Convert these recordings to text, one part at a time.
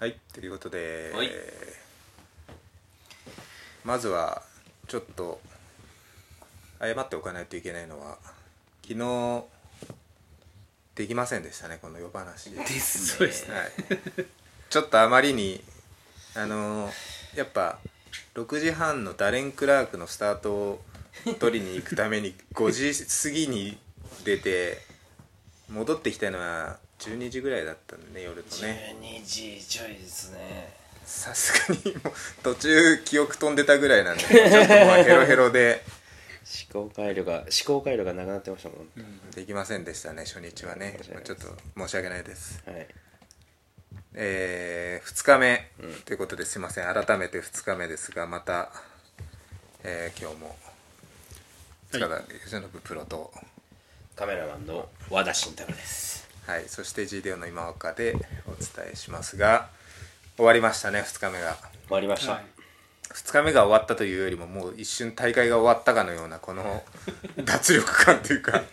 はいということで、はい。まずはちょっと謝っておかないといけないのは昨日できませんでしたねこの夜話。ですそうですね。はい、ちょっとあまりにあのやっぱ6時半のダレン・クラークのスタートを取りに行くために5時過ぎに出て戻ってきたのは12時ぐらいだったんでね夜のね。12時ちょいですね。さすがにもう途中記憶飛んでたぐらいなんでちょっとまあヘロヘロで。思考回路が思考回路がなくなってましたもん、できませんでしたね初日はね。ちょっと申し訳ないです。はい。え2日目、うん。ということです。いません。改めて2日目ですがまた、えー今日も塚田由伸プロと、カメラマンの和田慎太郎ですはい、そして GDO の今岡でお伝えしますが終わりましたね2日目が。終わりました、はい。2日目が終わったというよりももう一瞬大会が終わったかのようなこの 脱力感というか。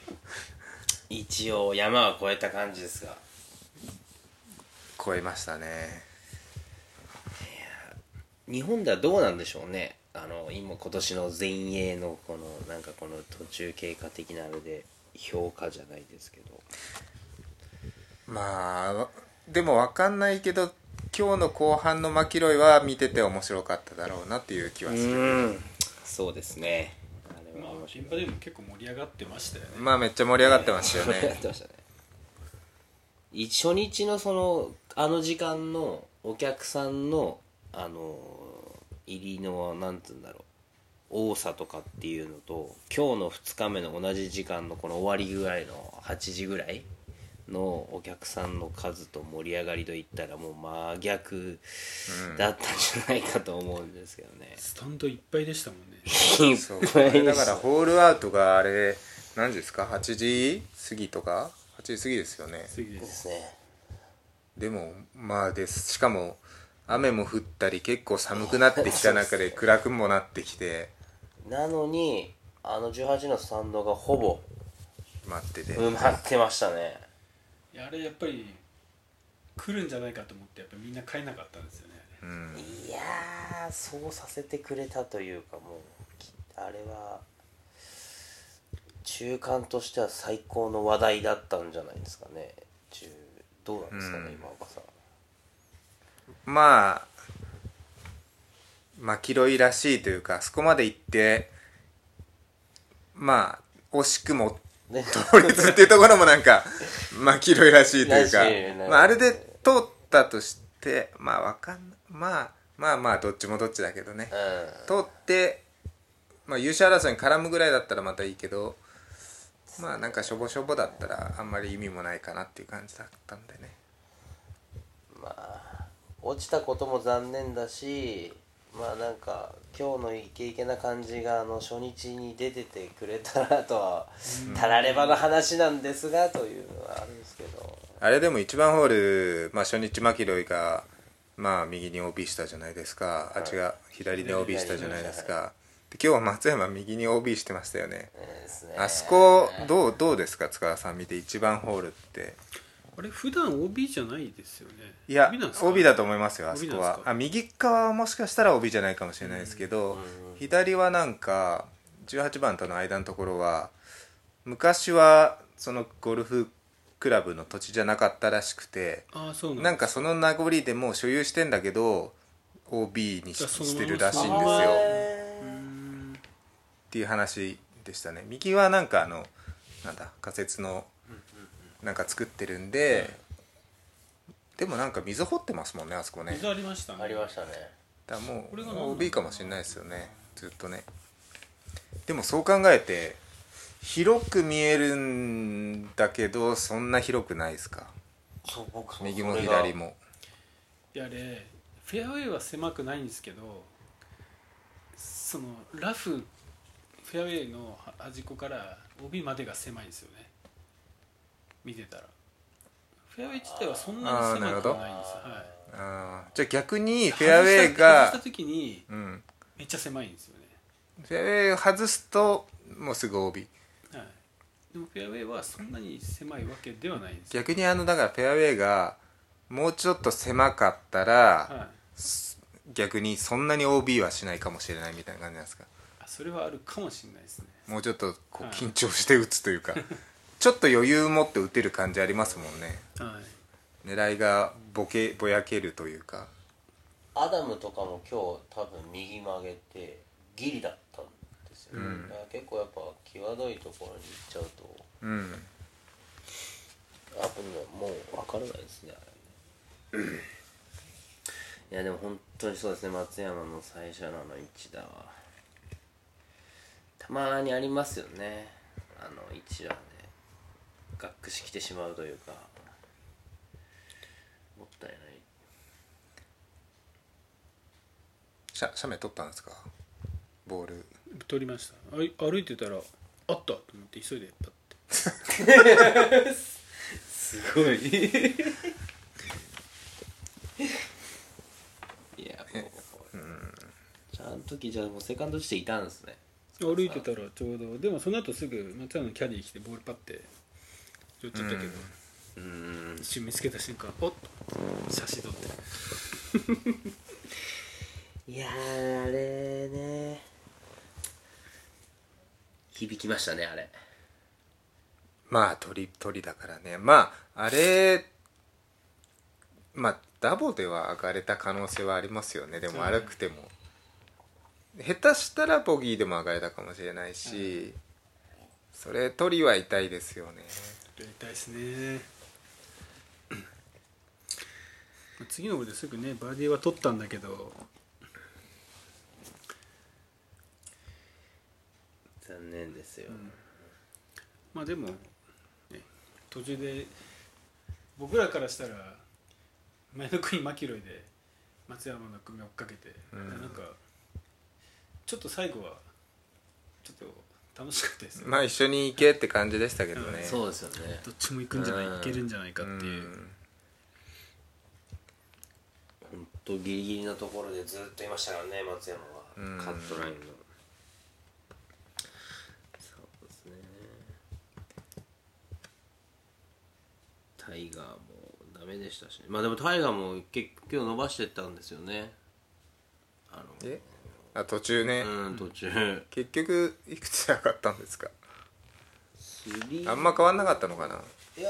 一応山は越えた感じですが。超えましたね。日本ではどうなんでしょうね。あの今今年の全英のこのなんかこの途中経過的なあれで評価じゃないですけどまあでも分かんないけど今日の後半のマキロイは見てて面白かっただろうなっていう気はする。うん。そうですね。あれまあは面白い現場でも結構盛り上がってましたよね。まあめっちゃ盛り上がってましたよ盛り上がっねてましたね。い初日のそのあの時間のお客さんのあの入りのなんつうんだろう。多さとかっていうのと今日の2日目の同じ時間のこの終わりぐらいの8時ぐらいのお客さんの数と盛り上がりといったらもう真逆だったんじゃないかと思うんですけどね、スタンドいっぱいでしたもんね。いっだからホールアウトがあれ何時ですか？8時過ぎとか？8時過ぎですよね。次でですすね。でもまあです。しかも雨も降ったり結構寒くなってきた中で暗くもなってきて。なのにあの18のスタンドがほぼ待ってて、埋まってましたねいやあれやっぱり来るんじゃないかと思ってやっぱみんな買えなかったんですよねうん。いやーそうさせてくれたというかもうきあれは中間としては最高の話題だったんじゃないですかね。中どうなんですかね、うん。今岡さん。まあマキロイらしいというかそこまで行ってまあ惜しくもね。倒立っていうところもなんかマキロイらしいというか。まあ、あれで通ったとしてまあわかんまあまあまあどっちもどっちだけどね。う通って、まあ、優勝争いに絡むぐらいだったらまたいいけどまあなんかしょぼしょぼだったらあんまり意味もないかなっていう感じだったんでね。んまあ落ちたことも残念だしまあなんか今日のイケイケな感じがあの初日に出ててくれたらとはたらればの話なんですがというのはあるんですけど。あれでも1番ホール、まあ、初日マキロイが、まあ、右に OB したじゃないですか、あっちが左に OB したじゃないですか。で今日は松山右に OB してましたよね。ね。あそこどうどうですか塚田さん見て1番ホールってあれ普段 OB じゃないですよね。いや OB なんですか？OB だと思いますよあそこは。あ右側はもしかしたら OB じゃないかもしれないですけど、左はなんか18番との間のところは昔はそのゴルフクラブの土地じゃなかったらしくてああそうなんなんかその名残でもう所有してんだけど OB にしてるらしいんですよ。うっていう話でしたね。右はなんかあのなんだ仮設のなんか作ってるんで、でもなんか水掘ってますもんねあそこね。水ありましたね。ありましたね。だからもう OB かもしれないですよね。ずっとね。でもそう考えて広く見えるんだけどそんな広くないですか？そう僕右も左も。いやあれフェアウェイは狭くないんですけどそのラフフェアウェイの端っこから OB までが狭いんですよね見てたら。フェアウェイ自体はそんなに狭くはないんです。はい。あー。じゃあ逆にフェアウェイが外した外した時にうん。めっちゃ狭いんですよね。フェアウェイを外すともうすぐ OB はい。でもフェアウェイはそんなに狭いわけではないんですよ。逆にあのだからフェアウェイがもうちょっと狭かったら、はい。逆にそんなに OB はしないかもしれないみたいな感じなんですか？あそれはあるかもしれないですね。もうちょっとこうはい緊張して打つというか ちょっと余裕持って打てる感じありますもんね。はい。狙いがボケぼやけるというか。アダムとかも今日多分右曲げてギリだったんですよ、うん。だから結構やっぱ際どいところに行っちゃうと。うん。あもう分からないですねあれ。ねいやでも本当にそうですね松山の最初のあの一打は。たまにありますよね。あの一打でがっくしきてしまうというかもったいない。写写メ撮ったんですか？ボール。取りました。あい歩いてたらあったと思って急いでパッて。すごい。いやもう。ちゃんときじゃあもうセカンドしていたんですね。歩いてたらちょうど。でもその後すぐ松山のキャディー来てボールパッて寄っちゃったけど、うーん。一瞬見つけた瞬間おっと。写真撮って。いやーあれね。響きましたねあれ。まあ鳥鳥だからね。まああれまあダボでは上がれた可能性はありますよね。でもうん悪くても、下手したらボギーでも上がれたかもしれないし、それ鳥は痛いですよねやりたいですね。まあ次のホールですぐねバーディーは取ったんだけど。残念ですよ、まあでも、ね、途中で僕らからしたら前の国マキロイで松山の組追っかけて、ん。なんかちょっと最後はちょっと楽しかったですよ、まあ一緒に行けって感じでしたけどね、そうですよね。どっちも行くんじゃない、うんいけるんじゃないかっていう、ん。本当ギリギリのところでずっといましたからね松山は、うん。カットラインの。そうですね。タイガーもダメでしたしまあでもタイガーも結局今日伸ばしてったんですよね。あのえ？あ途中ね、うん途中。結局いくつ上がったんですか？あんま変わんなかったのかな？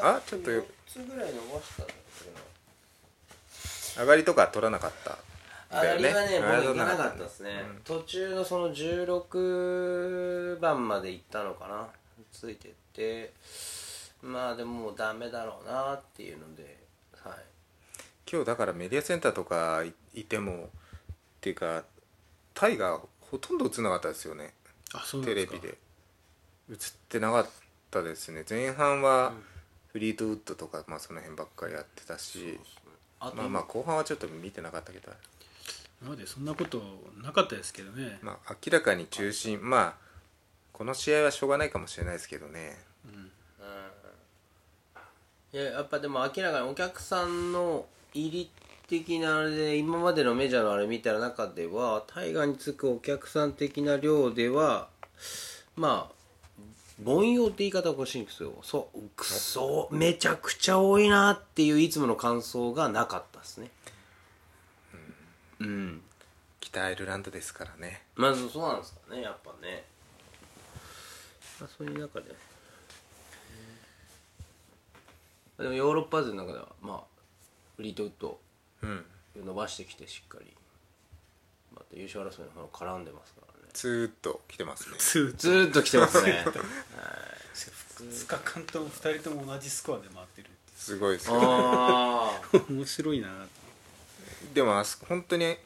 あちょっと4つぐらい伸ばしたんだけど上がりとか取らなかった？あだよね。れはね、あれは僕行かなかったですね、途中のその16番まで行ったのかな？ついてって。まあでももうダメだろうなっていうのではい。今日だからメディアセンターとかいいてもっていうかタイがほとんど映んなかったですよね。あそうなんですか。テレビで。映ってなかったですね。前半はフリートウッドとか、まあ、その辺ばっかりやってたし。あとまあまあ後半はちょっと見てなかったけど。今までそんなことなかったですけどね、まあ明らかに中心。まあこの試合はしょうがないかもしれないですけどね。いややっぱでも明らかにお客さんの入り的なあれで今までのメジャーのあれ見た中ではタイガーにつくお客さん的な量ではまあ凡庸って言い方が欲しいんですよそうくそめちゃくちゃ多いなっていういつもの感想がなかったですね。うん。北アイルランドですからね。まずそうなんですかねやっぱね。まあそういう中で。でもヨーロッパ勢の中ではまあフリートウッドうん伸ばしてきてしっかり。また優勝争いの方絡んでますからね。ツーッと来てますね。ツーずーっと来てますね。2日間とも2人とも同じスコアで回ってるすごいですよああ 面白いなでもあそ本当に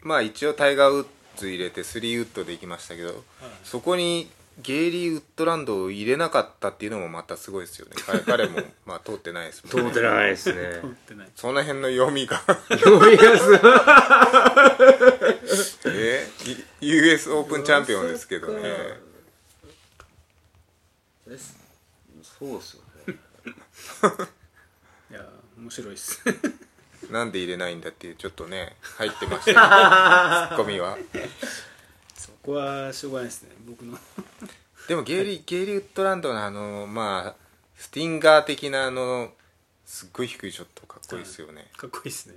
まあ一応タイガーウッズ入れてスリーウッドで行きましたけど、そこにゲイリー・ウッドランドを入れなかったっていうのもまたすごいですよね。彼彼も まあ通ってないですもんね。通ってないですね。通ってない。その辺の読みが。読みやすいえ？い US オープンチャンピオンですけどね。そうっすよね。いや面白いっす。なんで入れないんだっていうちょっとね入ってましたけど。ツッコミはそこはしょうがないですね僕の。でもゲイリー・ゲイリー・ウッドランドのあのまあスティンガー的なあのすっごい低いショットかっこいいですよね、かっこいいですね。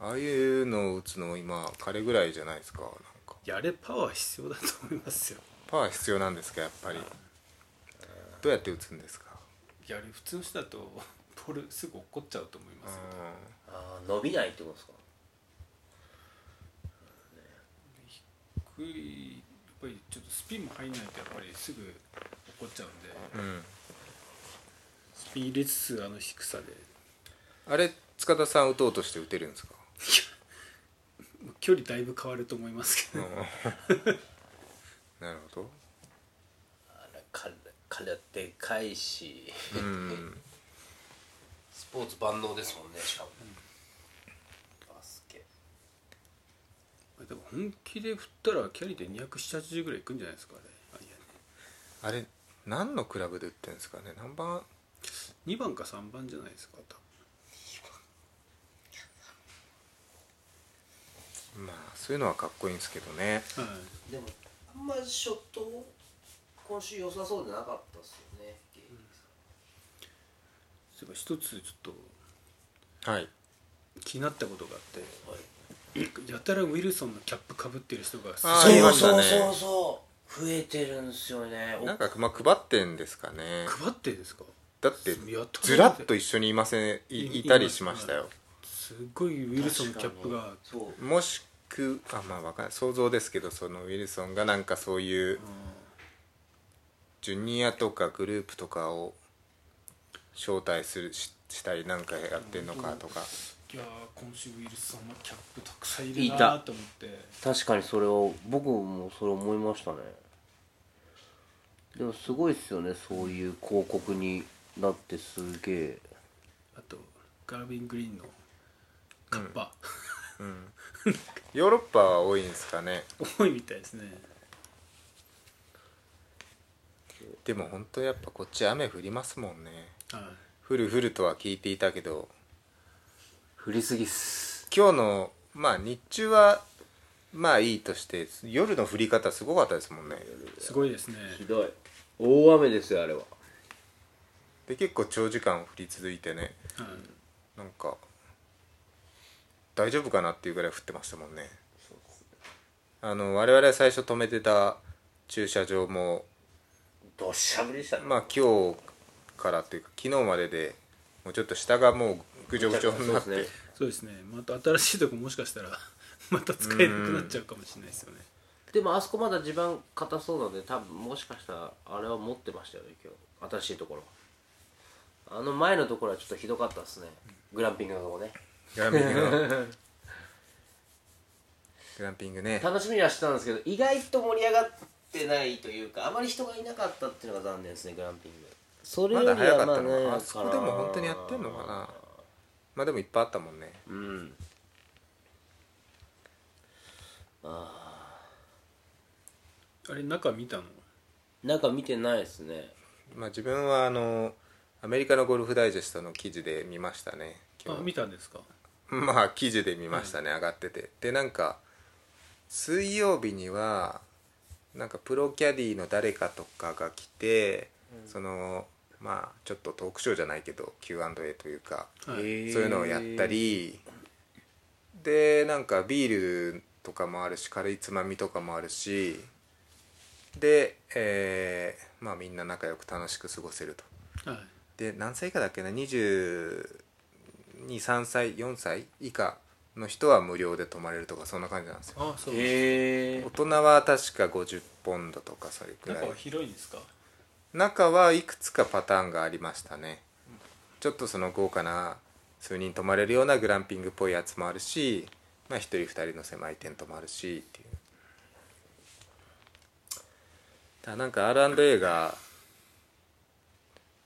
ああいうのを打つの今彼ぐらいじゃないですかなんか。いやあれパワー必要だと思いますよ。パワー必要なんですかやっぱり。どうやって打つんですか？いやあれ普通の人だとボールすぐ落っこっちゃうと思いますよ。あー伸びないってことですか？低いやっぱりちょっとスピンも入んないとやっぱりすぐ落っこっちゃうんでうん、うん、スピン入れつつあの低さで。あれ塚田さん打とうとして打てるんですか？距離だいぶ変わると思いますけど、なるほあれ彼でか いし。どうん。スポーツ万能ですもんねしかも、バスケでも本気で振ったらキャリーで270ぐらいいくんじゃないですかあれあれ何のクラブで打ってるんですかね何番？2番か3番じゃないですか多まあそういうのはかっこいいんですけどね。分はい。でもあんまりショット今週良さそうでなかったですよねそういえば一つちょっとはい。気になったことがあって。はいやたらウィルソンのキャップかぶってる人がすごいいましたね。そうそうそう増えてるんですよね。なんかまあ配ってんですかね。配ってですか？だってずらっと一緒にいませんいいたりしましたよ。すごいウィルソンのキャップが。そうもしくあまあわかんない。想像ですけどそのウィルソンがなんかそういうジュニアとかグループとかを招待するししたりなんかやってんのかとかいやー今週ウィルソンのキャップたくさんいるないたーと思って。確かにそれを僕もそれ思いましたね。でもすごいっすよねそういう広告になってすげえ。あとガービン・グリーンのカッパ、ヨーロッパは多いんですかね。多いみたいですね。でも本当やっぱこっち雨降りますもんね。はい。降る降るとは聞いていたけど降りすぎっす。今日のまあ日中はまあいいとして夜の降り方すごかったですもんね。すごいですね。ひどい。大雨ですよあれは。で結構長時間降り続いてねはい。なんか大丈夫かなっていうぐらい降ってましたもんね。あの我々最初止めてた駐車場もどっしゃ降りでしたね。まあ今日からっていうか昨日まででもうちょっと下がもうぐちょぐちょになって、そうですね。そうですね。また新しいとこもしかしたら また使えなくなっちゃうかもしれないですよね。でもあそこまだ地盤硬そうなんで多分もしかしたらあれは持ってましたよね今日。新しいところ。あの前のところはちょっとひどかったですね。グランピングのとこね。グランピングの。グランピングね。楽しみにはしてたんですけど意外と盛り上がってないというかあまり人がいなかったっていうのが残念ですねグランピング。それまよりだ早かったはまあねあそこでも本当にやってんのかなまあでもいっぱいあったもんね。うん。ああれ中見たの？あなんか見てないですね。まあ自分はあのアメリカのゴルフダイジェストの記事で見ましたね今あ日見たんですか？まあ記事で見ましたね、上がってて。でなんか水曜日にはなんかプロキャディの誰かとかが来て、そのまあちょっとトークショーじゃないけど Q&A というか、はい。そういうのをやったりでなんかビールとかもあるし軽いつまみとかもあるしで、えーまあみんな仲良く楽しく過ごせると。はい。で何歳以下だっけな？223歳4歳以下の人は無料で泊まれるとかそんな感じなんですよ。あそうへえ大人は確か50ポンドとかそれくらい。広いんですか？中はいくつかパターンがありましたね。ちょっとその豪華な数人泊まれるようなグランピングっぽいやつもあるしまあ1人2人の狭いテントもあるしっていう。だなんか R&A が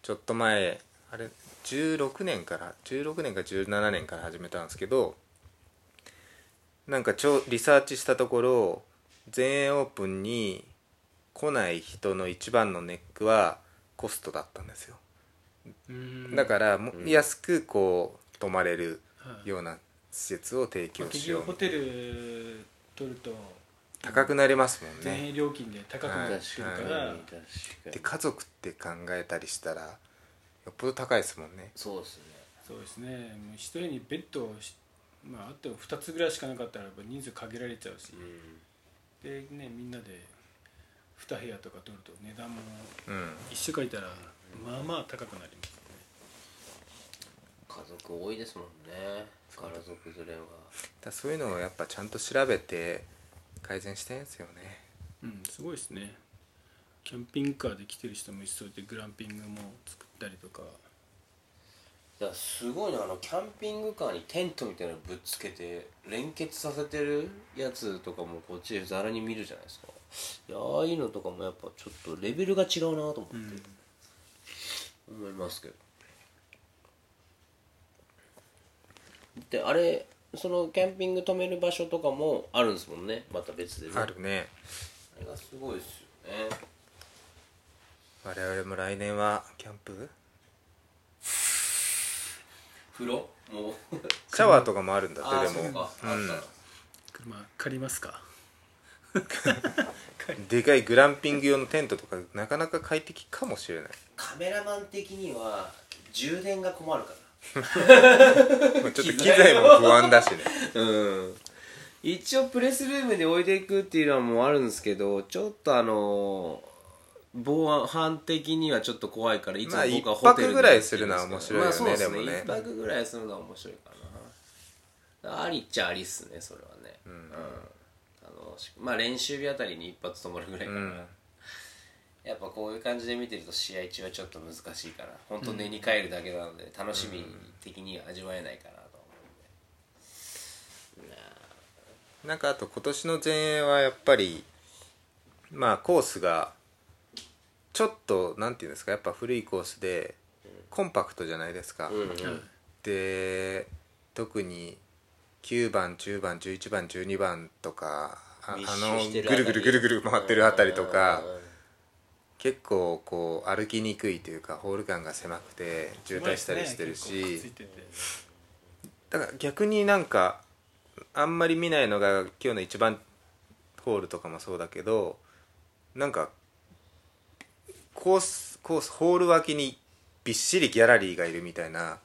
ちょっと前あれ16年から16年か17年から始めたんですけどなんかちょリサーチしたところ全英オープンに来ない人の一番のネックはコストだったんですよ。うん。だからも安くこう泊まれるはいような施設を提供しよう。局ホテル取ると高くなりますもんね。料金で高くなってるから、確かに確かに。で家族って考えたりしたらっぽど高いですもんね。そうですね。そうですね。もう一人にベッドをしまああっても2つぐらいしかなかったらやっぱ人数限られちゃうし、でねみんなで2部屋とか取ると値段もうん。一緒書いたらまあまあ高くなります家族多いですもんね。家族連れは。だそういうのをやっぱちゃんと調べて改善してんですよね。うんすごいですね。キャンピングカーで来てる人も一緒でグランピングも作ったりとか。いやすごいな。あのキャンピングカーにテントみたいなのぶっつけて連結させてるやつとかもこっちでざらに見るじゃないですかいやああいうのとかもやっぱちょっとレベルが違うなと思って、思いますけど。であれそのキャンピング止める場所とかもあるんですもんね。また別でね。あるね。あれがすごいですよね。我々も来年はキャンプ？風呂？もう。シャワーとかもあるんだあってでも。あそうか、あった。ら車借りますか？でかいグランピング用のテントとかなかなか快適かもしれない。カメラマン的には充電が困るかまあ ちょっと機材も不安だしね。ら うん。一応プレスルームで置いていくっていうのはもうあるんですけどちょっとあの防犯的にはちょっと怖いからいつもまあ僕はホテルで一泊ぐらいするのは面白いよねまあそうですでもね。一泊ぐらいするのは面白いかな。ありっちゃありっすねそれはね。うん、あのしまあ練習日あたりに一発泊まるぐらいかな、うん。やっぱこういう感じで見てると試合中はちょっと難しいから本当寝に帰るだけなので楽しみ的には味わえないかなと思うんで、なんかあと今年の前衛はやっぱりまあコースがちょっとなんていうんですかやっぱ古いコースでコンパクトじゃないですか、うん。うんで特に9番10番11番12番とかあのぐるぐるぐるぐる回ってるあたりとか結構こう歩きにくいというかホール間が狭くて渋滞したりしてるし。だから逆になんかあんまり見ないのが今日の1番ホールとかもそうだけどなんかコースコースホール脇にびっしりギャラリーがいるみたいな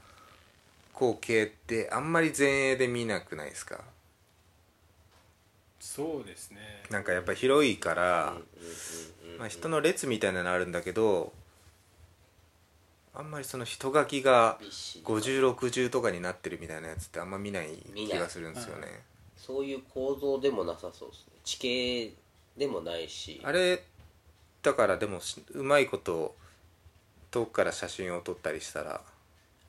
光景ってあんまり前衛で見なくないですか？そうですね。なんかやっぱ広いから、まあ、人の列みたいなのあるんだけどあんまりその人書きがびっしり5060とかになってるみたいなやつってあんま見ない見ない。気がするんですよね。そういう構造でもなさそうですね。地形でもないし。あれだからでもしうまいこと遠くから写真を撮ったりしたら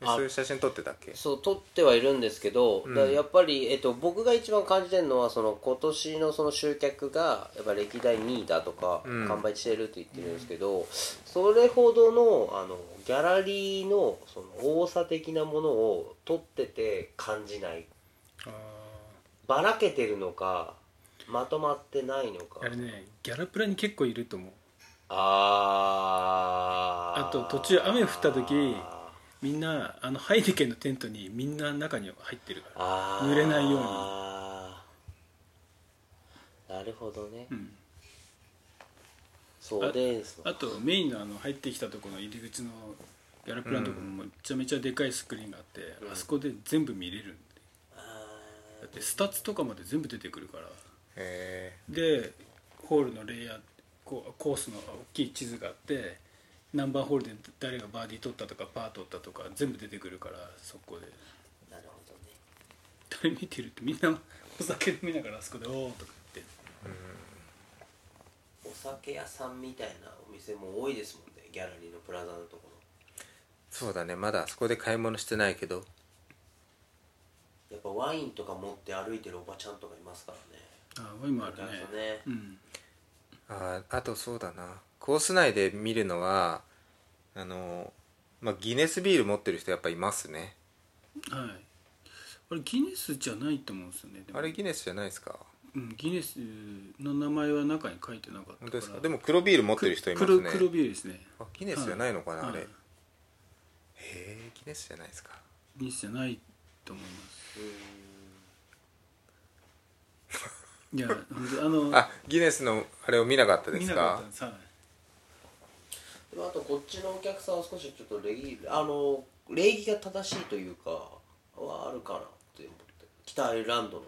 そういう写真撮ってたっけ？そう撮ってはいるんですけど、うん。やっぱり、えっと、僕が一番感じてるのはその今年のその集客がやっぱ歴代2位だとか、うん。完売してるって言ってるんですけど、それほどのあのギャラリーのその多さ的なものを撮ってて感じない。あばらけてるのかまとまってないのか。ーあれねギャラプラに結構いると思う。あー。あと途中雨降った時みんなあのハイネケンのテントにみんな中に入ってるから。濡れないようになるほどね、うん。そうです。あとメインのあの入ってきたところの入り口のギャラプラのところもめちゃめちゃでかいスクリーンがあって、あそこで全部見れるんで。だってスタッツとかまで全部出てくるから。へでホールのレイヤーコースの大きい地図があって何番ホールで誰がバーディー取ったとかパー取ったとか全部出てくるからそこで。なるほどね。誰見てるってみんなお酒飲みながらあそこで「おー」とか言って。お酒屋さんみたいなお店も多いですもんね。ギャラリーのプラザのところ。そうだね。まだあそこで買い物してないけど。やっぱワインとか持って歩いてるおばちゃんとかいますからね。ああ今あるね。ね。うん。あーあとそうだなコース内で見るのはあの、まあ、ギネスビール持ってる人やっぱいますね。はい。あれギネスじゃないと思うんですよねでも。あれギネスじゃないですか？うん、ギネスの名前は中に書いてなかったから。本当ですか？でも黒ビール持ってる人いますね。黒黒ビールですね。あギネスじゃないのかな、はい。あれ、はいへえギネスじゃないですか。ギネスじゃないと思います。いや本当あのあギネスのあれを見なかったです見なかかったんです。はいあとこっちのお客さんは少しちょっと礼儀あの礼儀が正しいというかはあるかなって思って北アイルランドの。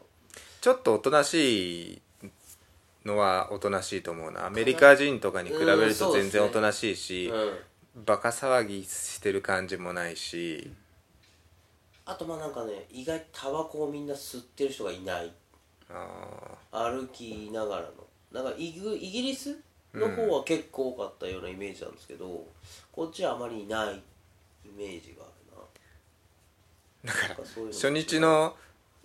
ちょっとおとなしいのはおとなしいと思うな。アメリカ人とかに比べうんると全然おとなしいし、うんバカ騒ぎしてる感じもないし、あとまあなんかね意外とタバコをみんな吸ってる人がいない。あ歩きながらの。なんかイグイギリスの方は結構多かったようなイメージなんですけど、こっちはあまりいないイメージがあるな。だから初日の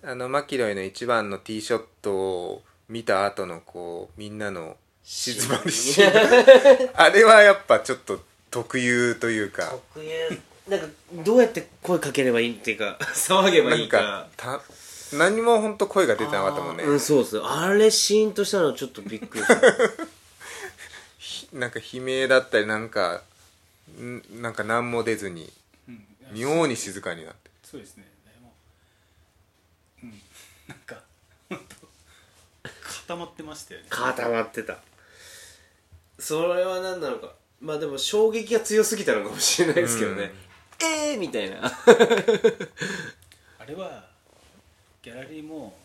あのマキロイの一番のティーショットを見た後のこうみんなの静まりし あれはやっぱちょっと特有というか。特有。なんかどうやって声かければいいっていうか 騒げばないんいかかた何も本当声が出てなかったもんね。うんそうっすあれシーンとしたのちょっとびっくりした なんか悲鳴だったりなんかんなんか何も出ずにうん。妙に静かになって。そうですね。でもうん。なんか本当固まってましたよね。固まってた。それは何なのか。まあでも衝撃が強すぎたのかもしれないですけどね、ええー、みたいな。あれはギャラリーも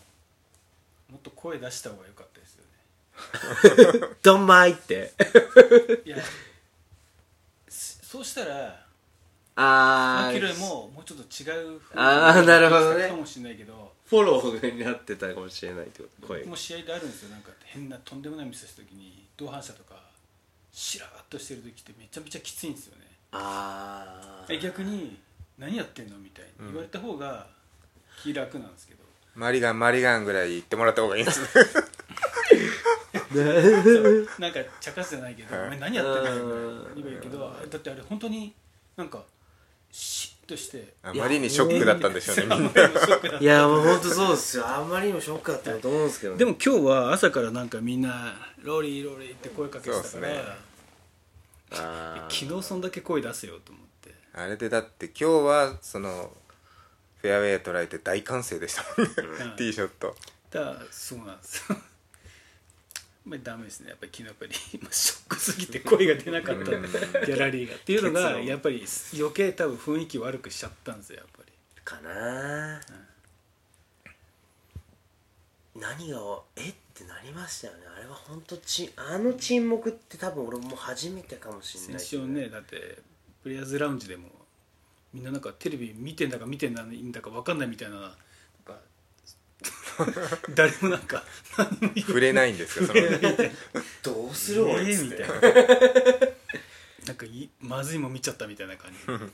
もっと声出した方が良かった ドンマイって。いやしそうしたらあマキロイももうちょっと違うあーなるほどね。かもしれないけどフォローになってたかもしれないってこと声。僕も試合であるんですよ。なんか変なとんでもないミスした時に同伴者とかしらーっとしてる時ってめちゃめちゃきついんですよね。あえ逆に何やってんのみたいに言われた方が気楽なんですけど、マリガンマリガンぐらい言ってもらった方がいいですね なんか茶化すじゃないけど「はい。お前何やってんの?」うん。言えばいいけどだってあれ本当になんかシッとしてあまりにショックだったんでしょうねみんな。いやもう本当そうですよ。あんまりにもショックだったと思うんですけど、でも今日は朝からなんかみんな「ローリーローリー」って声かけてたから、ね。昨日そんだけ声出せよと思って。あれでだって今日はそのフェアウェイ捉えて大歓声でしたもんね、うん。ティーショット。だそうなんですよやっぱりダメですね。やっぱり昨日やっぱりまあショックすぎて声が出なかった。ギャラリーが。っていうのがやっぱり余計多分雰囲気悪くしちゃったんですよやっぱり。かな、何がえ？ってなりましたよね。あれは本当ちあの沈黙って多分俺も初めてかもしれない先週ねだってプレイヤーズラウンジでもみんななんかテレビ見てんだか見てないんだか分かんないみたいな 誰もなんか触れないんですよその。どうする俺えっつって。ーみたいな。なんかいまずいもん見ちゃったみたいな感じ。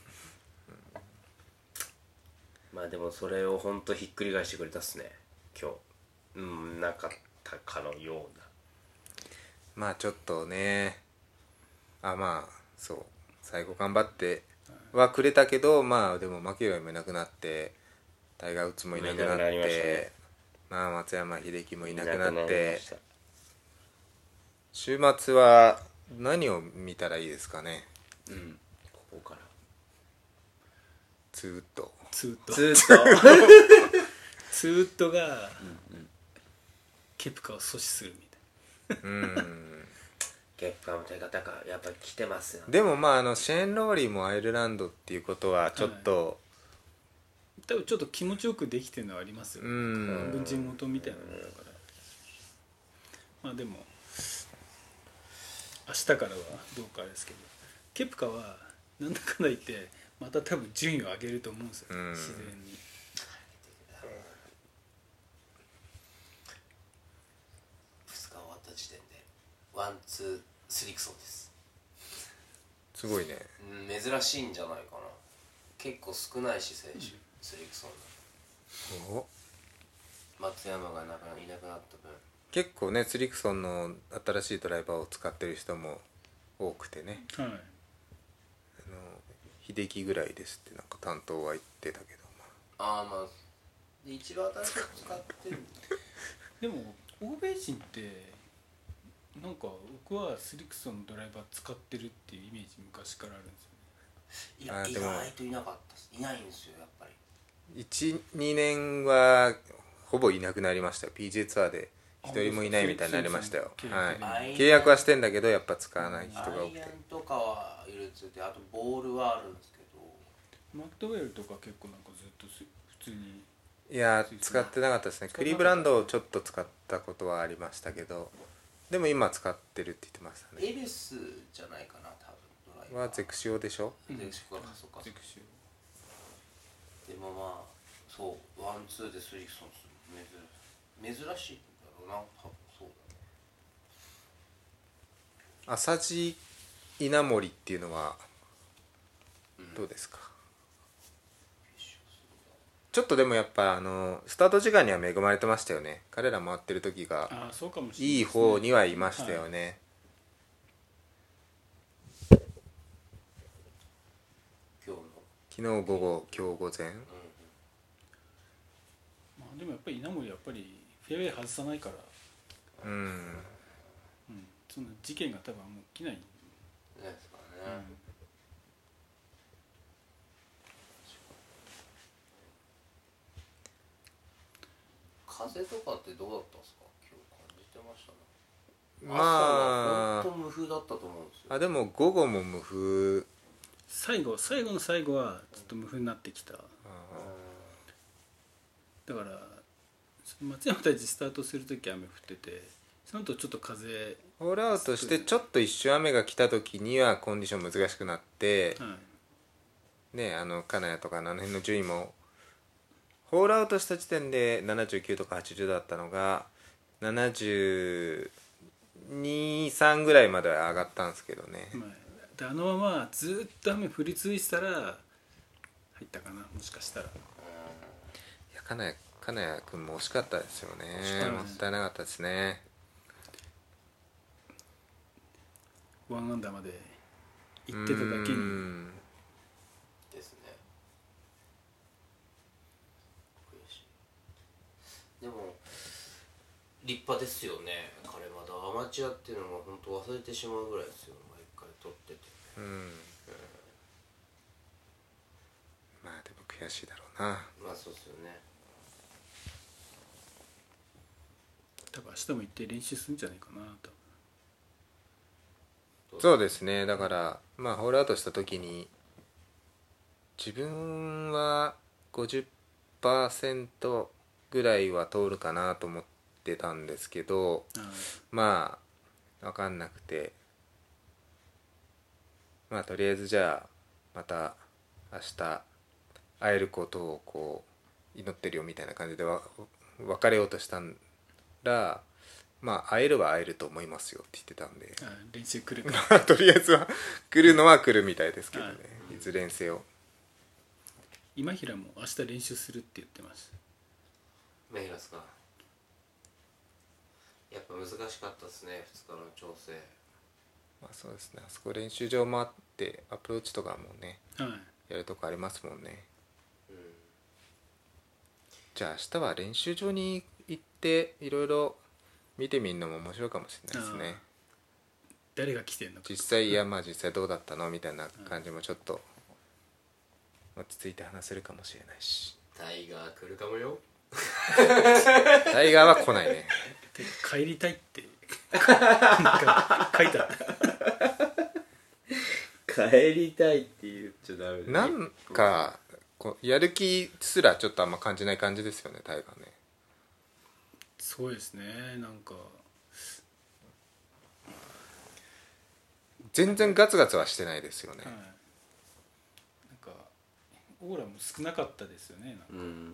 まあでもそれを本当ひっくり返してくれたっすね。今日。うんなかったかのような。まあちょっとね。あまあそう。最後頑張ってはくれたけどまあでもマキロイもいなくなってタイガー・ウッズもいなくなって。ねまあ松山英樹もいなくいなって週末は何を見たらいいですかね？うんここから。ずーっと。ツーッと。ずーっと。ツーッとがケプカを阻止するみたいうん。結果の手方がやっぱり来てますよね。でもまああのシェーン・ローリーもアイルランドっていうことはちょっと、な多分ちょっと気持ちよくできてるのはありますよ、うん。軍人元みたいな。のだから。まあでも明日からはどうかですけど。ケプカはなんだかんだ言ってまた多分順位を上げると思うんですよ、うん。自然に。2日終わった時点でワンツースリクソンです。すごいね。うん珍しいんじゃないかな。結構少ないし選手、スリクソンお。松山がなくないなくなった分。結構ねツリクソンの新しいドライバーを使ってる人も多くてね。はい。あの秀樹ぐらいですってなんか担当は言ってたけど、まあ。あまあで一番新しく使ってる。でも欧米人ってなんか僕はスリクソンのドライバー使ってるっていうイメージ昔からあるんですよね。いや意外といなかったっす。いないんですよやっぱり。あ12年はほぼいなくなりましたよ。PJ ツアーで。一人もいないみたいになりましたよ。はい。契約はしてんだけどやっぱ使わない人が多くて。アイアンとかは許ついてあとボールはあるんですけど。マットウェルとか結構なんかずっとす普通に。いやー使ってなかったですね。クリーブランドをちょっと使ったことはありましたけど。でも今使ってるって言ってましたね。エビスじゃないかな多分。ドライバー。はゼクシオでしょ？ゼクシオか。そうかゼクシでもまあそうワンツーでスリクソンする珍珍しいんだろうな多分そうだね。浅地稲森っていうのはどうですか、ちょっとでもやっぱあのスタート時間には恵まれてましたよね。彼ら回ってる時がいい方にはいましたよね、今日の昨日午後今日午前。まあ、でもやっぱり稲森やっぱりフェアウェイ外さないから、うん。うん、そんな事件が多分もう起きない、ないですからね、風とかってどうだったんですか？今日感じてましたね。まあ。本当無風だったと思うんですよ。あでも午後も無風最後最後の最後はちょっと無風になってきた。だから松山たちスタートする時雨降っててその後ちょっと風ホールアウトしてちょっと一瞬雨が来た時にはコンディション難しくなって、はい。ねあの金谷とかあの辺の順位もホールアウトした時点で79とか80だったのが723ぐらいまでは上がったんですけどね、まあ、であのままずっと雨降り続いてたら入ったかなもしかしたら。いや金谷金谷君も惜しかったですよね。もったいなかったですね。ワンアンダーまで行ってただけうにん。ですね。でも立派ですよね。彼まだアマチュアっていうのも本当忘れてしまうぐらいですよ。毎回取っててうん。まあでも悔しいだろうな。まあそうですよね。多分明日も行って練習するんじゃないかなとそうですね。だからまあホールアウトした時に自分は50%ぐらいは通るかなと思ってたんですけどあまあ分かんなくてまあとりあえずじゃあまた明日会えることをこう祈ってるよみたいな感じでわ別れようとしたらまあ会えるは会えると思いますよって言ってたんで。あ練習来るか。まあとりあえずは来るのは来るみたいですけどね。い。ずれにせよ。今平も明日練習するって言ってましたメイラスか？やっぱ難しかったですね2日の調整まあそうですね。あそこ練習場もあってアプローチとかもねはい。やるとこありますもんね。うんじゃあ明日は練習場に行っていろいろ見てみるのも面白いかもしれないですね。誰が来てんのか実際いやまあ実際どうだったの？みたいな感じもちょっと落ち着いて話せるかもしれないし。タイガー来るかもよ。タイガーは来ないね。で帰りたいって書いた。帰りたいって言っちゃダメなんかこうやる気すらちょっとあんま感じない感じですよねタイガーね。そうですねなんか。全然ガツガツはしてないですよね。はい、なんかオーラも少なかったですよねなんか。うん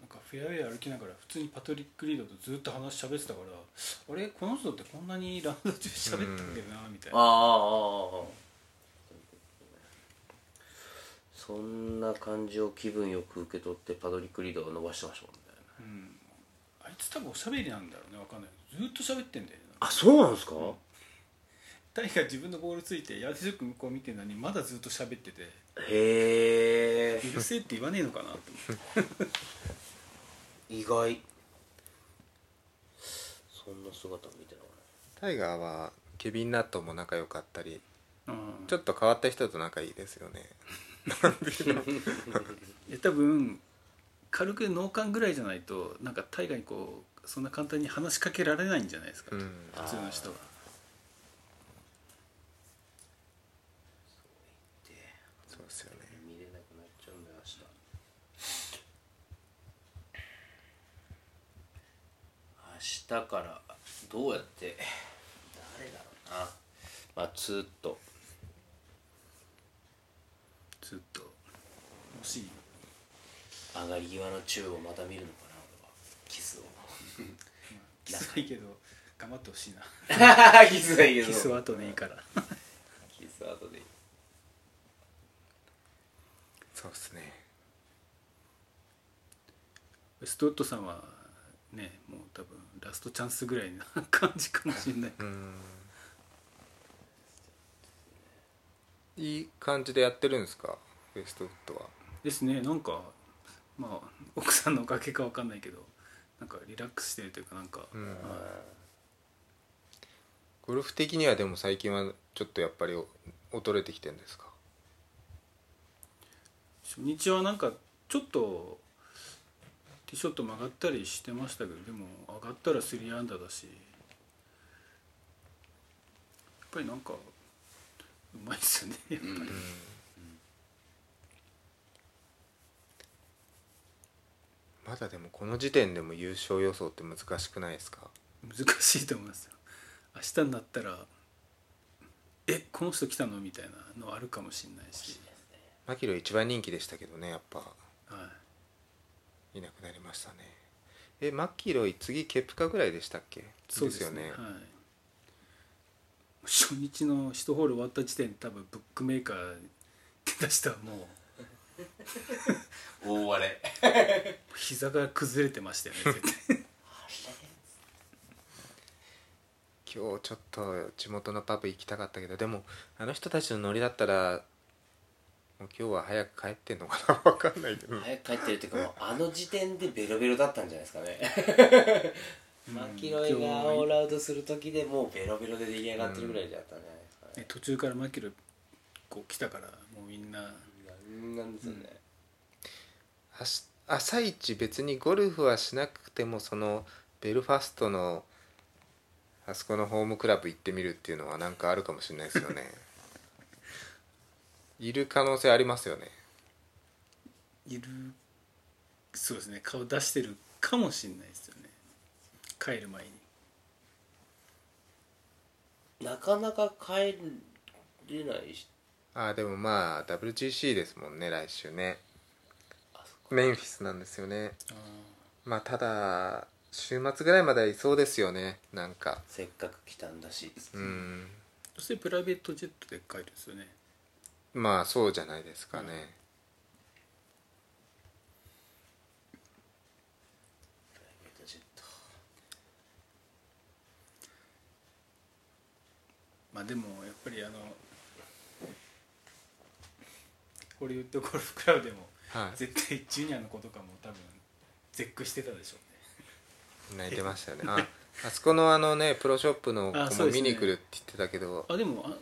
なんかフェアウェイ歩きながら普通にパトリック・リードとずっと話しゃべってたからあれ？この人ってこんなにラウンド中喋ったっけなみたいな。ああああそんな感じを気分よく受け取ってパドリック・リードが伸ばしてましたもんね。うん。あいつ多分おしゃべりなんだろうねわかんない。ずっと喋ってんだよね。あそうなんですか、タイが自分のボールついてやりずく向こう見てるのにまだずっと喋ってて。へえうるせえって言わねえのかなと思って意外。そんな姿見てなかタイガーはケビン・ナットも仲良かったりうん。ちょっと変わった人と仲いいですよね。多分軽く脳幹ぐらいじゃないとなんかタイガにこうそんな簡単に話しかけられないんじゃないですか、うん。普通の人は日からどうやって誰だろうな。まあずっと。ずっと。もし上がり際の宙をまた見るのかな俺は。キスを。キスはいいけど頑張ってほしいな。キスはいいけど。キスは後でいいから。キスは後でいい。そうですね。ストットさんはねもう多分ラストチャンスぐらいな 感じかもしれないうん。いい感じでやってるんですか？ウエストウッドは。ですねなんかまあ奥さんのおかげかわかんないけどなんかリラックスしてるというかなんか、ん。はい。ゴルフ的にはでも最近はちょっとやっぱりお衰えてきてるんですか？初日はなんかちょっとティーショット曲がったりしてましたけどでも上がったら3アンダーだし。やっぱりなんかうまいっすよねやっぱり、まだでもこの時点でも優勝予想って難しくないですか？難しいと思いますよ。明日になったらえこの人来たの？みたいなのあるかもしれないし、マキロイ一番人気でしたけどねやっぱ。はい、いなくなりましたね。えマキロイ次ケプカぐらいでしたっけ？そうですよね。はい、初日の1ホール終わった時点で多分ブックメーカー出たらもう 大荒れ。膝が崩れてましたよね絶対。今日ちょっと地元のパブ行きたかったけどでもあの人たちのノリだったら今日は早く帰ってんのかな？分かんないけど。早く帰ってるっていうか もうあの時点でベロベロだったんじゃないですかね。マキロイがオールアウトする時でもうベロベロで出来上がってるぐらいだったんじゃないですかね。ね途中からマキロイこう来たからもうみんな。なんなんですよね、あし朝一別にゴルフはしなくてもそのベルファストのあそこのホームクラブ行ってみるっていうのはなんかあるかもしれないですよねいる可能性ありますよね。いる。そうですね。顔出してるかもしれないですよね。帰る前に。なかなか帰れないし。ああでもまあ WGC ですもんね来週ね。あそこメンフィスなんですよね。あまあただ週末ぐらいまではいそうですよね。なんか。せっかく来たんだし。うん。そしてプライベートジェットで帰るんですよねまあそうじゃないですかね、まあでもやっぱりあのホリウッドゴルフクラブでもはい。絶対ジュニアの子とかも多分絶句してたでしょうね。泣いてましたよね。ああそこのあのねプロショップの子もあそうですね。見に来るって言ってたけど、あでもあ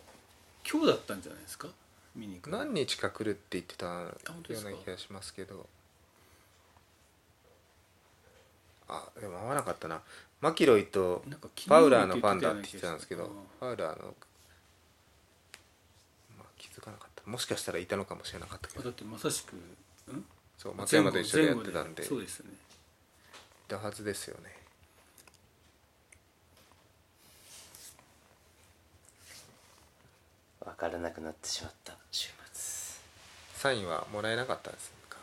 今日だったんじゃないですか？見に行く。の何日か来るって言ってたような気がしますけど。あでも合わなかったな。マキロイとファウラーのファンだって言ってたんですけどうんファウラーの、まあ、気づかなかった。もしかしたらいたのかもしれなかったけど。だってまさしくん？そう松山と一緒でやってたん前後でいそうですよね。たはずですよね。分からなくなってしまったサインはもらえなかったんですか？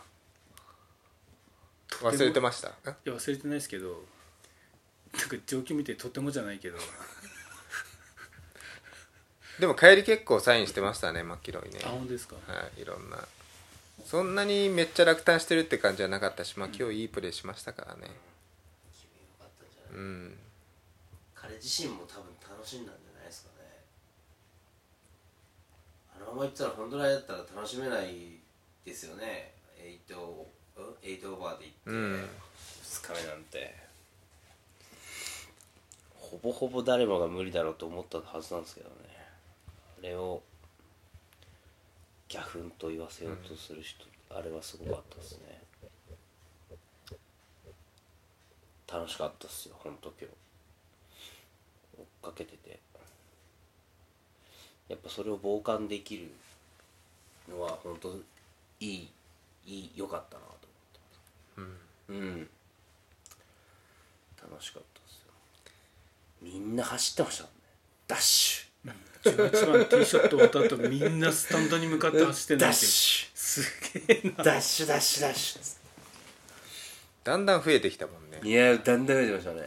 忘れてました？んいや忘れてないですけどなんか状況見てとてもじゃないけど。でも帰り結構サインしてましたねマキロイね。あ本当ですか？はいいろんな。そんなにめっちゃ落胆してるって感じじゃなかったしまあ今日いいプレーしましたからね。気分良かったん。じゃないうん。彼自身も多分楽しんだんですかねあのまま行ったら本当来だったら楽しめないですよね。8オーオーバーで行って、うん。2日目なんて。ほぼほぼ誰もが無理だろうと思ったはずなんですけどね。あれをギャフンと言わせようとする人、あれはすごかったですね。楽しかったっすよ本当今日。追っかけててやっぱそれを傍観できるのは本当いいいい良かったなと思ってます。うん。楽しかったですよ。みんな走ってましたもんね。ダッシ18番ティーショット終わった後みんなスタンドに向かって走ってュダッんだってシすげえなュダッシュダッシュダッシュ。だんだん増えてきたもんね。いやだんだん増えてましたね。だ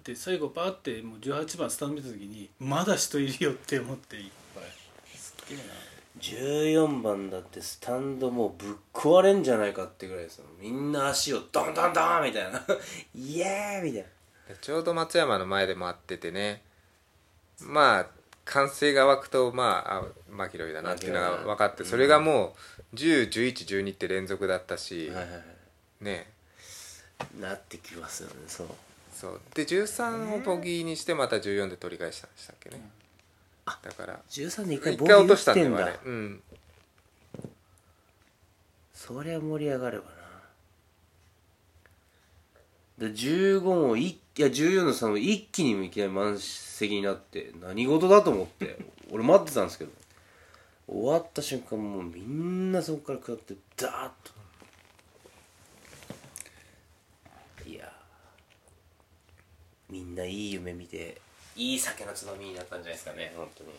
って最後バーってもう18番スタンド見た時にまだ人いるよって思って14番だってスタンドもうぶっ壊れんじゃないかってぐらいですよ。みんな足をドンドンドンみたいな。イエーイみたいな。でちょうど松山の前で回っててね。まあ歓声が湧くとまああマキロイだなっていうのが分かってそれがもう101112って連続だったし、はいはいはい。ね。なってきますよねそう。そう。で13をボギーにしてまた14で取り返したんでしたっけね、だから13で一回ボギー落としたんだうん。そりゃ盛り上がるわな。で15もいいや14の3も一気にいきなり満席になって何事だと思って。俺待ってたんですけど。終わった瞬間もうみんなそこから下ってダーッと。いやみんないい夢見ていい酒のつまみになったんじゃないですかね。本当に。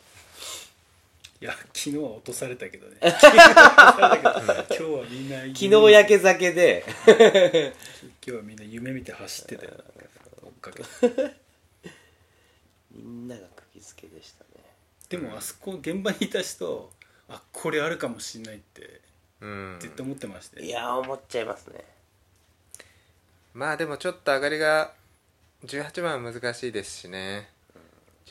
いや昨日は落とされたけどね。昨日は今日はみんな昨日焼け酒で。今日はみんな夢見て走ってたよ追っかけて。みんなが釘付けでしたね。でもあそこ現場にいた人あこれあるかもしんないってうん。絶対思ってましたよいやー思っちゃいますね。まあでもちょっと上がりが18番は難しいですしね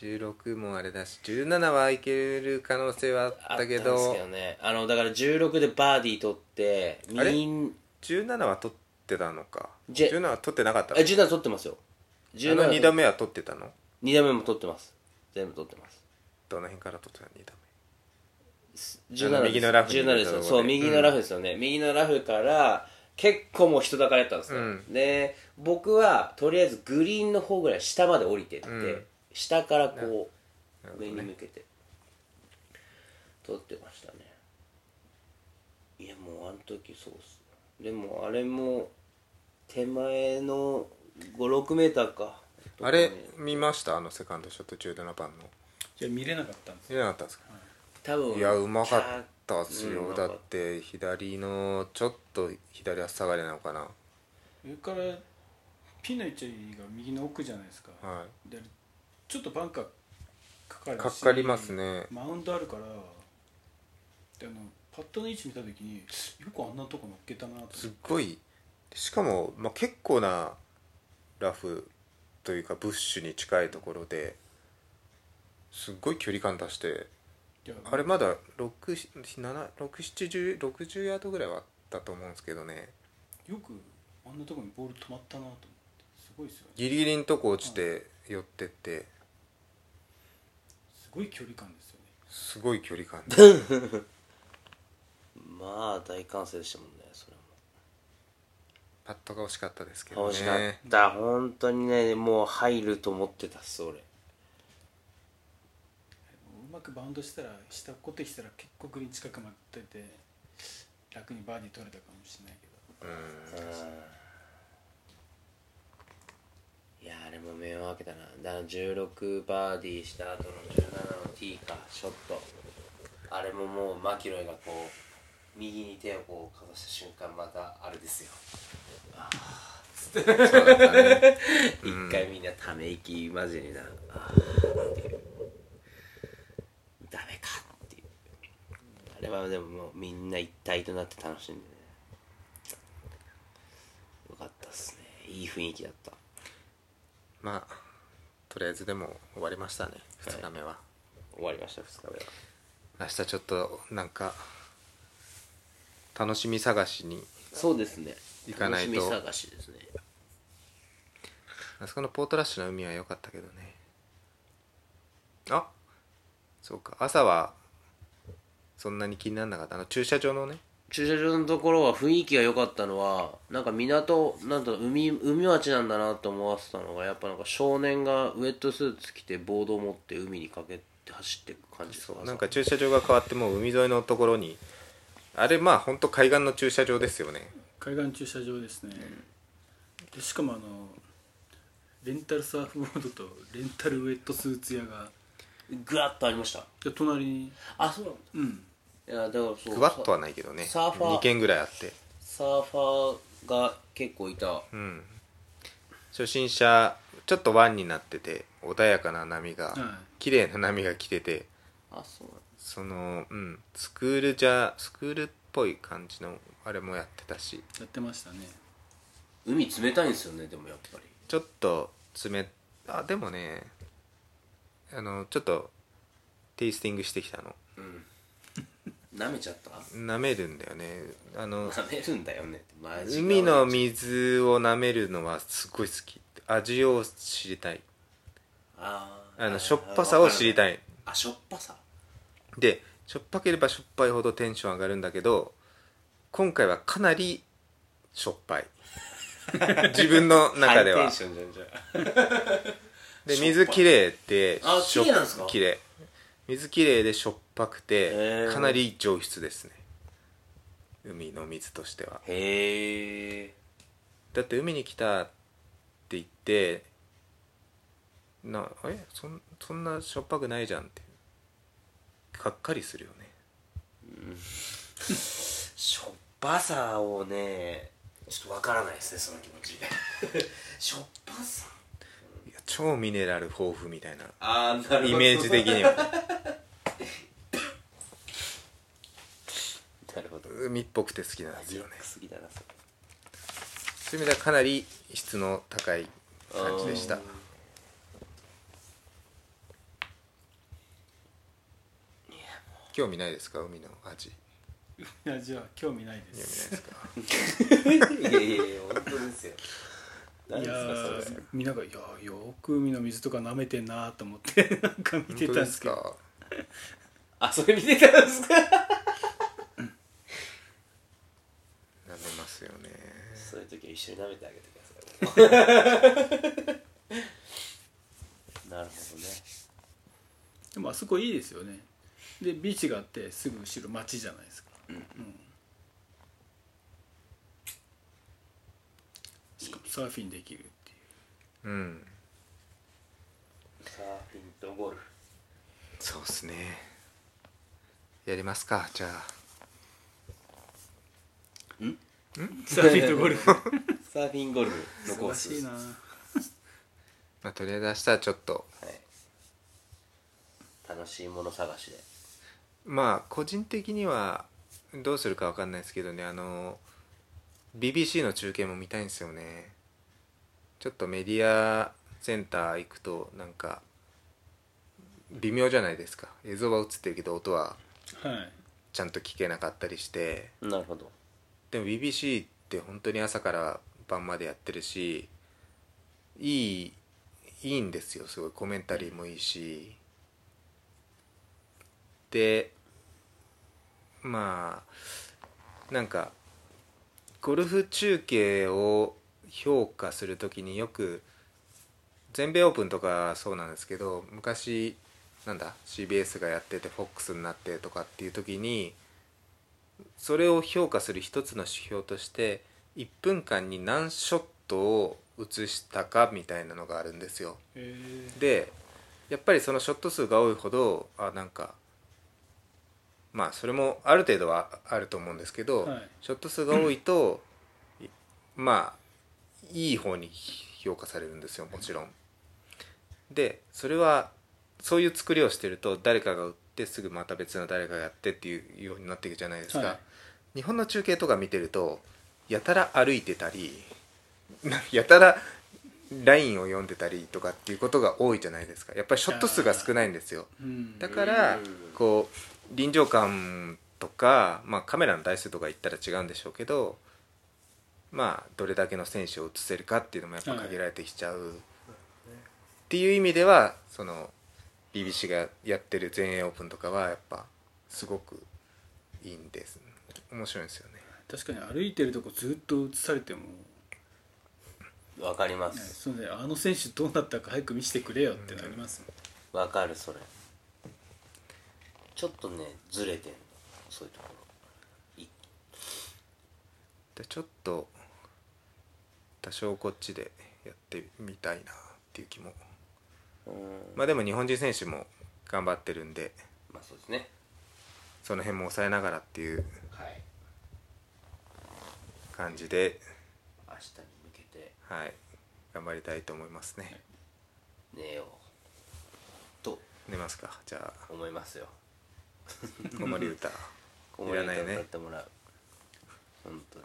16もあれだし17はいける可能性はあったけあったんですどけどね。あのだから16でバーディー取ってあれ？みん17は取ってたのか。じゃ17は取ってなかったの？あ17取ってますよ。あの2打目は取ってたの？2打目も取ってます。全部取ってます。どの辺から取ってた2打17あの右のラフに17ですよ。そう右のラフですよね、右のラフから結構もう人だかりだったんですよ、うん。で僕はとりあえずグリーンの方ぐらい下まで降りてって、うん下からこう上に向けて。撮ってましたね。いやもうあの時そうっす。でもあれも手前の56メーターか。あれ見ました？あのセカンドショット17番のじゃあ見れなかったんです見れなかったんですか？多分いやうまかったっすよ、うんだって左のちょっと左足下がりなのかな。上からピンの位置が右の奥じゃないですか。はでちょっとバンカーかかるしかかりますね。マウンドあるからであのパットの位置見た時によくあんなとこ乗っけたなと思って。すっごい。しかも、まあ、結構なラフというかブッシュに近いところですっごい距離感出してあれまだ67060ヤードぐらいはあったと思うんですけどね。よくあんなとこにボール止まったなと思って。すごいですよね。ギリギリのとこ落ちて寄ってって。すごい距離感ですよね。すごい距離感。まあ大歓声でしたもんねそれも。パットが惜しかったですけど欲しかっねた。本当にねもう入ると思ってたっす俺。うまくバウンドしたら下こってきたら結構グリーン近くまで出て楽にバーディー取れたかもしれないけどいやあれも目を開けたな。だから16バーディーした後の17のティーかショット。あれももうマキロイがこう右に手をこうかざした瞬間またあれですよ。そうだったね一回みん。なため息マジになあー。っていうダメかっていう。あれはでももうみんな一体となって楽しんでね。よかったっすね。いい雰囲気だったまあとりあえずでも終わりましたね2日目は、終わりました2日目は。明日ちょっとなんか楽しみ探しにそうですね。行かないと。楽しみ探しですね。あそこのポートラッシュの海は良かったけどね。あそうか。朝はそんなに気にならなかった。あの駐車場のね駐車場のところは雰囲気が良かったのはなんか港なんだろう海海町なんだなと思わせたのがやっぱなんか少年がウェットスーツ着てボードを持って海にかけて走っていく感じなんか駐車場が変わってもう海沿いのところにあれまあ本当海岸の駐車場ですよね。海岸駐車場ですね、でしかもあのレンタルサーフボードとレンタルウェットスーツ屋がグワッとありました。で隣に。あそう。なんだうんいやだからそうクワッとはないけどね。サーファー2軒ぐらいあって。サーファーが結構いた。うん。初心者ちょっと湾になってて穏やかな波が、は綺麗な波が来ててあそうそのうん。スクールじゃスクールっぽい感じのあれもやってたし。やってましたね。海冷たいんですよねでもやっぱり。ちょっと冷あでもねあのちょっとテイスティングしてきたの舐めちゃった？舐めるんだよね。あの舐めるんだよね。ってマジ海の水を舐めるのはすごい好き。味を知りたい。あーあのしょっぱさを知りい。たいあしょっぱさ？でしょっぱければしょっぱいほどテンション上がるんだけど今回はかなりしょっぱい。自分の中では。ハイテンションじゃんじゃで水きれいってあしょっ綺麗なんですか？きれ。い水きれいでしょっぱくへてー。かなり上質ですね。海の水としては。へえだって海に来たって言ってなえ？そんそんなしょっぱくないじゃんって。がっかりするよね。しょっぱさをねちょっとわからないですねその気持ち。しょっぱさ超ミネラル豊富みたいな。ああなるほど。イメージ的には。なるほど。海っぽくて好きなんですよね。好きだなそれ。そういう意味ではかなり質の高い感じでした。興味ないですか？海の味。味は興味ないで興味ないすですか？いやいやいや本当ですよ何いやですか？それーみんながいやよく海の水とか舐めてんなと思って なんか見てたんですすけど。か？あそれ見てたんですか？舐めますよね。そういう時は一緒に舐めてあげてください。なるほどね。でもあそこいいですよね。でビーチがあってすぐ後ろ町じゃないですか、うん。しかもサーフィンできるっていう。うん。サーフィンとゴルフ。そうっすね。やりますかじゃあ。サーフィンとゴルフ。サーフィンゴルフのコース。難しいな。まあとりあえず明日はちょっと。はい。楽しいもの探しで。まあ個人的にはどうするかわかんないですけどね。あの BBC の中継も見たいんですよねちょっとメディアセンター行くとなんか微妙じゃないですか。映像は映ってるけど音ははい。ちゃんと聞けなかったりして。なるほど。でも BBC って本当に朝から晩までやってるしいいいいんですよ。すごいコメンタリーもいいし。でまあなんかゴルフ中継を評価するときによく全米オープンとかそうなんですけど昔なんだ CBS がやってて FOX になってとかっていう時にそれを評価する一つの指標として1分間に何ショットを映したかみたいなのがあるんですよ。えでやっぱりそのショット数が多いほどあなんかまあそれもある程度はあると思うんですけど、はい。ショット数が多いと、いまあいい方に評価されるんですよもちろん。でそれはそういう作りをしてると誰かが打ってすぐまた別の誰かがやってっていうようになっていくじゃないですか、はい。日本の中継とか見てるとやたら歩いてたりな やたらラインを読んでたりとかっていうことが多いじゃないですか。やっぱりショット数が少ないんですよ。うん。だからうんこう臨場感とか、まあ、カメラの台数とか言ったら違うんでしょうけどまあどれだけの選手を映せるかっていうのもやっぱ限られてきちゃう、っていう意味ではその BBC がやってる全英オープンとかはやっぱすごくいいんです。面白いんですよね。確かに歩いてるとこずっと映されても、ね、わかりますそれであの選手どうなったか早く見せてくれよってなりますもん。わかるそれ。ちょっとねずれてんのそういうところ。いでちょっと多少こっちでやってみたいなっっていう気も。うん。まあでも日本人選手も頑張ってるんでまあそうですね。その辺も抑えながらっていうはい。感じで、明日に向けて。はい、頑張りたいと思いますね。寝ようと。寝ますか。じゃあ。思いますよ。子守 歌いらないね。歌ってもらう。本当に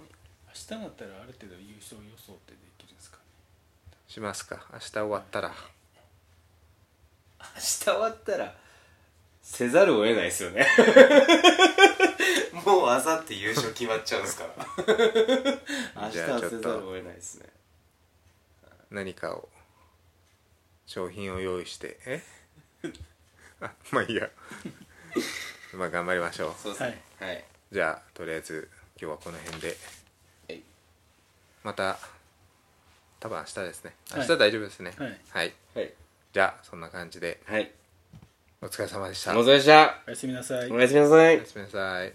明日になったらある程度優勝予想ってできるんですかね。しますか。明日終わったら。明日終わったらせざるを得ないですよね。もうあさって優勝決まっちゃうんですから。明日じゃあちょっとはせざるを得ないですね。何かを商品を用意してえ？あまあいいや。まあ頑張りましょう。そうですね。はい。じゃあとりあえず今日はこの辺で。はいまた多分明日ですね。はい。明日大丈夫ですね。はい。はい、はい。じゃあそんな感じで。はい。お疲れ様でした。お疲れ様でした。おやすみなさい。おやすみなさい。おやすみなさい